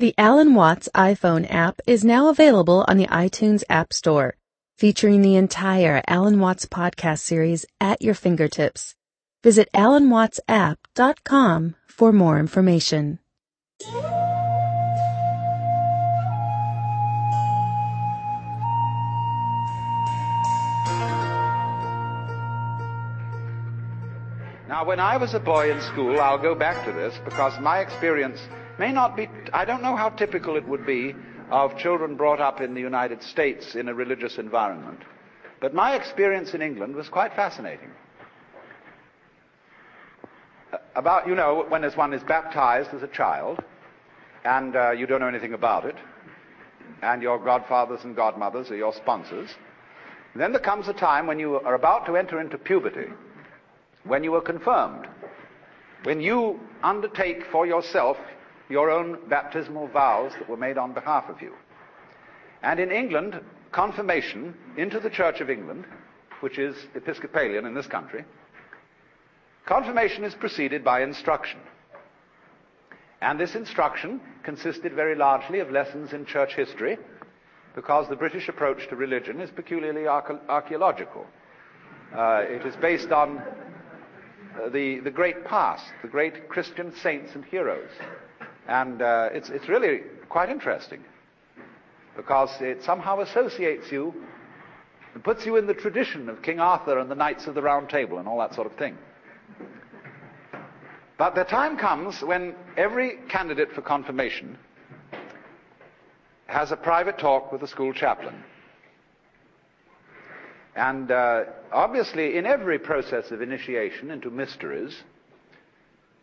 The Alan Watts iPhone app is now available on the iTunes App Store, featuring the entire Alan Watts podcast series at your fingertips. Visit alanwattsapp.com for more information. Now, when I was a boy in school, I'll go back to this because my experience may not be, I don't know how typical it would be of children brought up in the United States in a religious environment. But my experience in England was quite fascinating. About, you know, when one is baptized as a child, and uh, you don't know anything about it, and your godfathers and godmothers are your sponsors, then there comes a time when you are about to enter into puberty when you are confirmed, when you undertake for yourself your own baptismal vows that were made on behalf of you. And in England, confirmation into the Church of England, which is Episcopalian in this country, confirmation is preceded by instruction. And this instruction consisted very largely of lessons in church history, because the British approach to religion is peculiarly archaeological. Uh, it is based on uh, the, the great past, the great Christian saints and heroes. And uh, it's, it's really quite interesting because it somehow associates you and puts you in the tradition of King Arthur and the Knights of the Round Table and all that sort of thing. But the time comes when every candidate for confirmation has a private talk with the school chaplain. And uh, obviously, in every process of initiation into mysteries,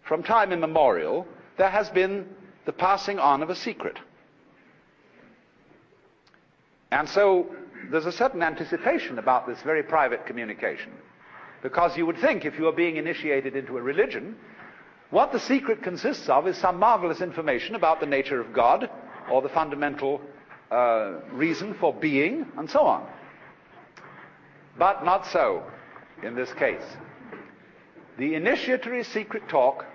from time immemorial, there has been the passing on of a secret. And so there's a certain anticipation about this very private communication. Because you would think if you are being initiated into a religion, what the secret consists of is some marvelous information about the nature of God or the fundamental uh, reason for being and so on. But not so in this case. The initiatory secret talk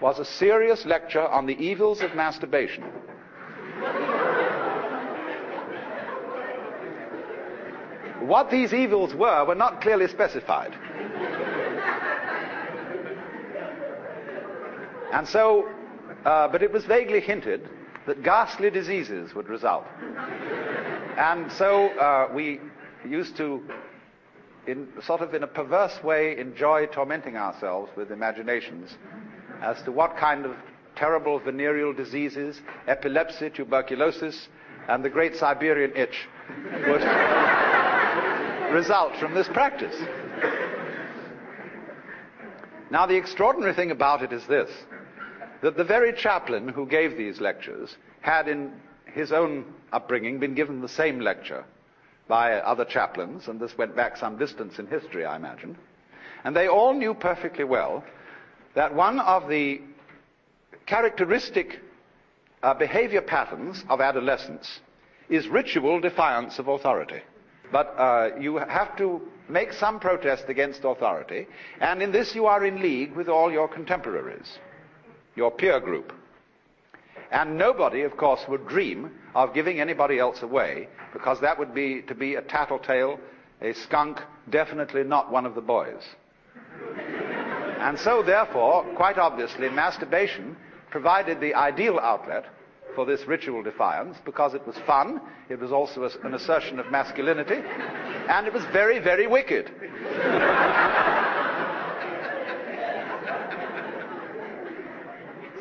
was a serious lecture on the evils of masturbation. what these evils were were not clearly specified. and so, uh, but it was vaguely hinted that ghastly diseases would result. and so uh, we used to in sort of in a perverse way, enjoy tormenting ourselves with imaginations as to what kind of terrible venereal diseases, epilepsy, tuberculosis, and the great Siberian itch would result from this practice. Now, the extraordinary thing about it is this that the very chaplain who gave these lectures had, in his own upbringing, been given the same lecture by other chaplains, and this went back some distance in history, I imagine. And they all knew perfectly well that one of the characteristic uh, behavior patterns of adolescence is ritual defiance of authority. But uh, you have to make some protest against authority, and in this you are in league with all your contemporaries, your peer group. And nobody, of course, would dream of giving anybody else away, because that would be to be a tattletale, a skunk, definitely not one of the boys. And so, therefore, quite obviously, masturbation provided the ideal outlet for this ritual defiance because it was fun, it was also an assertion of masculinity, and it was very, very wicked.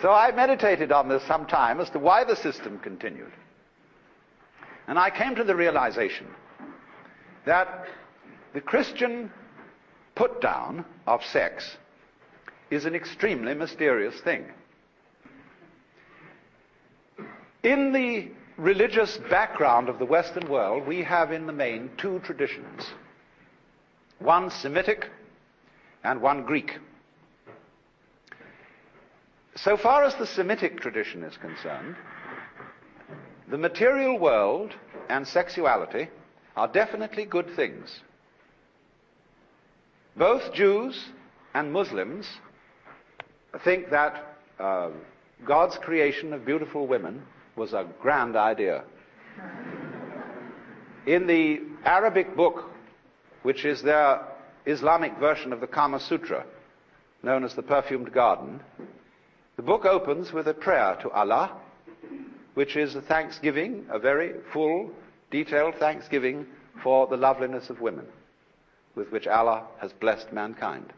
So I meditated on this some time as to why the system continued. And I came to the realization that the Christian put down of sex is an extremely mysterious thing. In the religious background of the Western world, we have in the main two traditions one Semitic and one Greek. So far as the Semitic tradition is concerned, the material world and sexuality are definitely good things. Both Jews and Muslims think that uh, God's creation of beautiful women was a grand idea. In the Arabic book, which is their Islamic version of the Kama Sutra, known as the Perfumed Garden, the book opens with a prayer to Allah, which is a thanksgiving, a very full, detailed thanksgiving for the loveliness of women with which Allah has blessed mankind.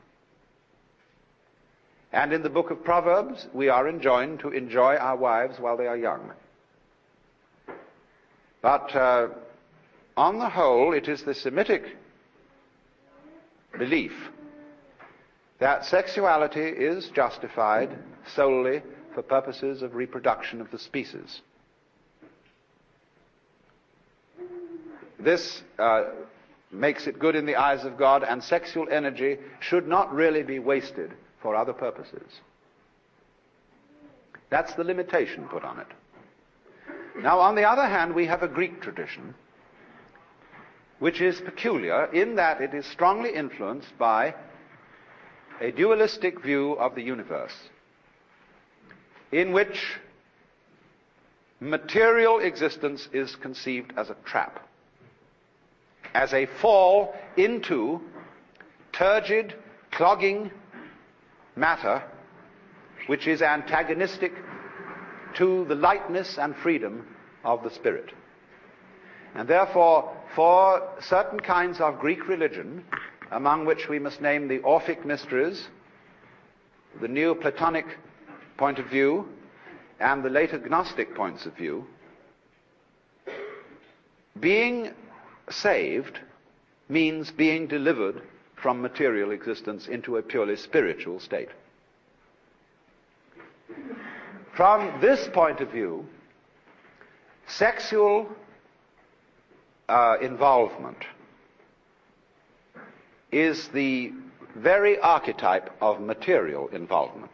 And in the book of Proverbs, we are enjoined to enjoy our wives while they are young. But uh, on the whole, it is the Semitic belief that sexuality is justified solely for purposes of reproduction of the species. This uh, makes it good in the eyes of God, and sexual energy should not really be wasted for other purposes. That's the limitation put on it. Now, on the other hand, we have a Greek tradition which is peculiar in that it is strongly influenced by a dualistic view of the universe in which material existence is conceived as a trap, as a fall into turgid, clogging matter which is antagonistic to the lightness and freedom of the spirit. And therefore, for certain kinds of Greek religion, among which we must name the Orphic mysteries, the Neoplatonic point of view, and the later Gnostic points of view, being saved means being delivered from material existence into a purely spiritual state. From this point of view, sexual uh, involvement is the very archetype of material involvement.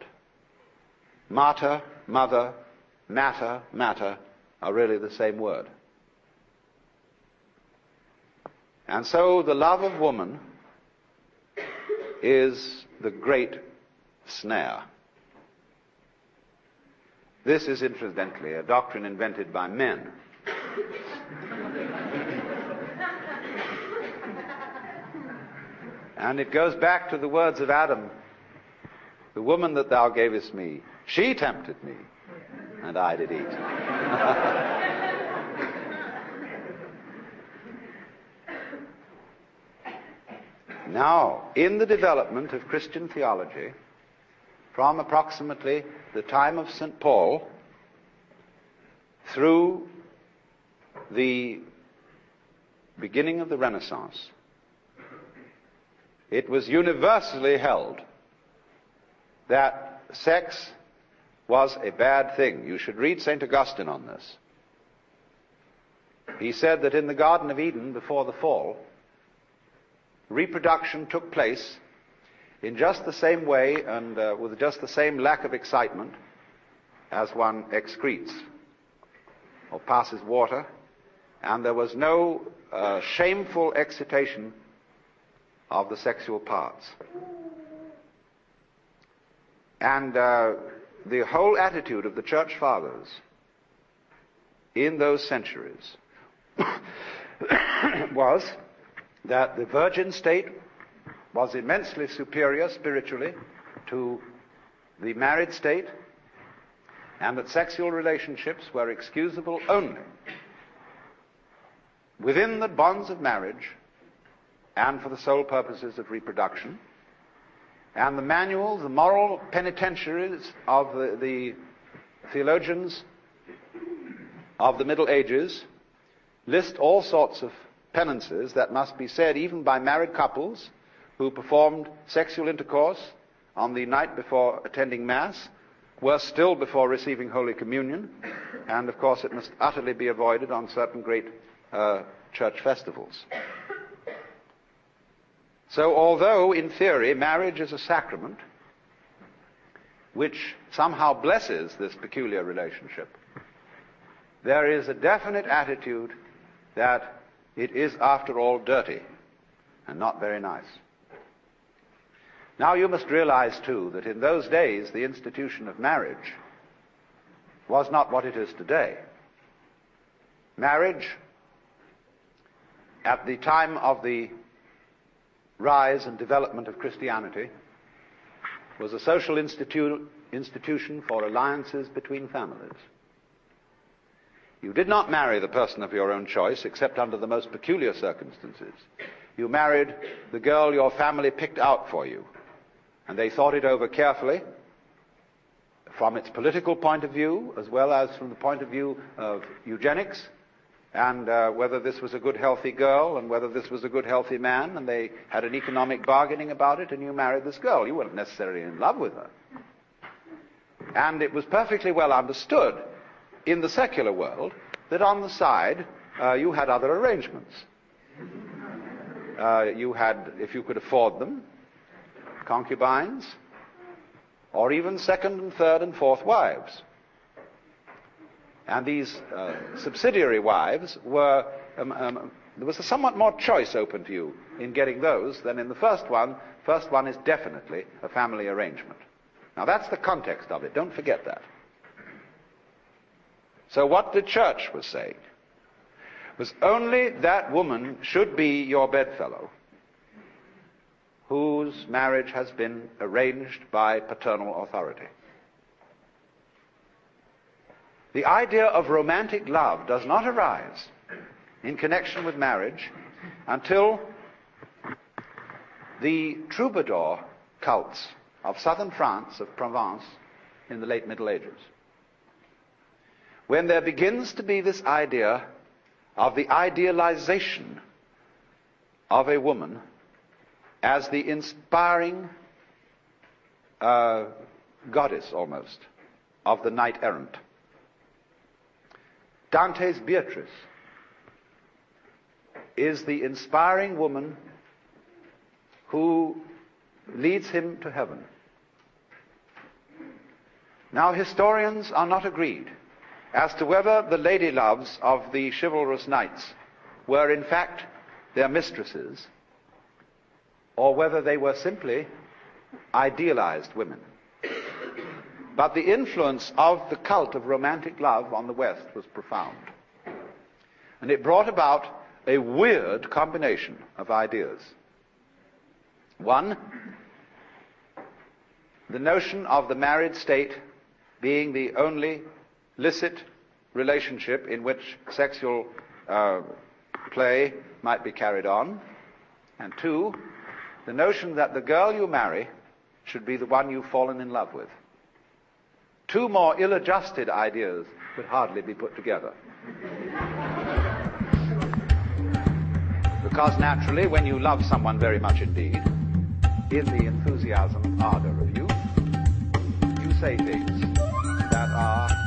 Mater, mother, matter, matter are really the same word. And so the love of woman is the great snare. This is incidentally a doctrine invented by men. And it goes back to the words of Adam The woman that thou gavest me, she tempted me, and I did eat. now, in the development of Christian theology, from approximately the time of St. Paul through the beginning of the Renaissance, it was universally held that sex was a bad thing. You should read St. Augustine on this. He said that in the Garden of Eden before the fall, reproduction took place in just the same way and uh, with just the same lack of excitement as one excretes or passes water, and there was no uh, shameful excitation of the sexual parts. And uh, the whole attitude of the church fathers in those centuries was that the virgin state was immensely superior spiritually to the married state and that sexual relationships were excusable only within the bonds of marriage and for the sole purposes of reproduction. And the manuals, the moral penitentiaries of the, the theologians of the Middle Ages list all sorts of penances that must be said even by married couples who performed sexual intercourse on the night before attending Mass, were still before receiving Holy Communion, and of course it must utterly be avoided on certain great uh, church festivals. So, although in theory marriage is a sacrament which somehow blesses this peculiar relationship, there is a definite attitude that it is, after all, dirty and not very nice. Now, you must realize, too, that in those days the institution of marriage was not what it is today. Marriage, at the time of the rise and development of Christianity, was a social institu- institution for alliances between families. You did not marry the person of your own choice except under the most peculiar circumstances. You married the girl your family picked out for you, and they thought it over carefully from its political point of view as well as from the point of view of eugenics and uh, whether this was a good healthy girl and whether this was a good healthy man and they had an economic bargaining about it and you married this girl. You weren't necessarily in love with her. And it was perfectly well understood in the secular world that on the side uh, you had other arrangements. Uh, you had, if you could afford them, concubines, or even second and third and fourth wives. And these uh, subsidiary wives were, um, um, there was a somewhat more choice open to you in getting those than in the first one. First one is definitely a family arrangement. Now that's the context of it. Don't forget that. So what the church was saying was only that woman should be your bedfellow whose marriage has been arranged by paternal authority. The idea of romantic love does not arise in connection with marriage until the troubadour cults of southern France, of Provence, in the late Middle Ages. When there begins to be this idea of the idealization of a woman as the inspiring uh, goddess almost of the knight errant. Dante's Beatrice is the inspiring woman who leads him to heaven. Now, historians are not agreed as to whether the lady loves of the chivalrous knights were in fact their mistresses or whether they were simply idealized women. But the influence of the cult of romantic love on the West was profound. And it brought about a weird combination of ideas. One, the notion of the married state being the only licit relationship in which sexual uh, play might be carried on. And two, the notion that the girl you marry should be the one you've fallen in love with. Two more ill adjusted ideas could hardly be put together. because naturally, when you love someone very much indeed, in the enthusiasm and ardor of youth, you say things that are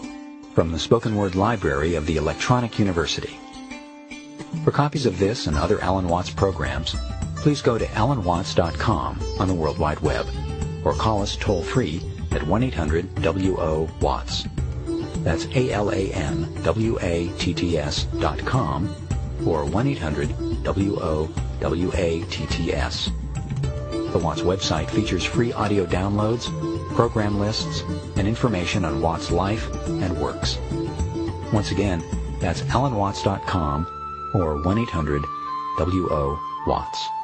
from the Spoken Word Library of the Electronic University. For copies of this and other Alan Watts programs, please go to alanwatts.com on the World Wide Web or call us toll free at 1-800-WO-WATTS. That's A-L-A-N-W-A-T-T-S dot com or 1-800-W-O-W-A-T-T-S. The Watts website features free audio downloads program lists, and information on Watts' life and works. Once again, that's alanwatts.com or 1-800-WO-WATTS.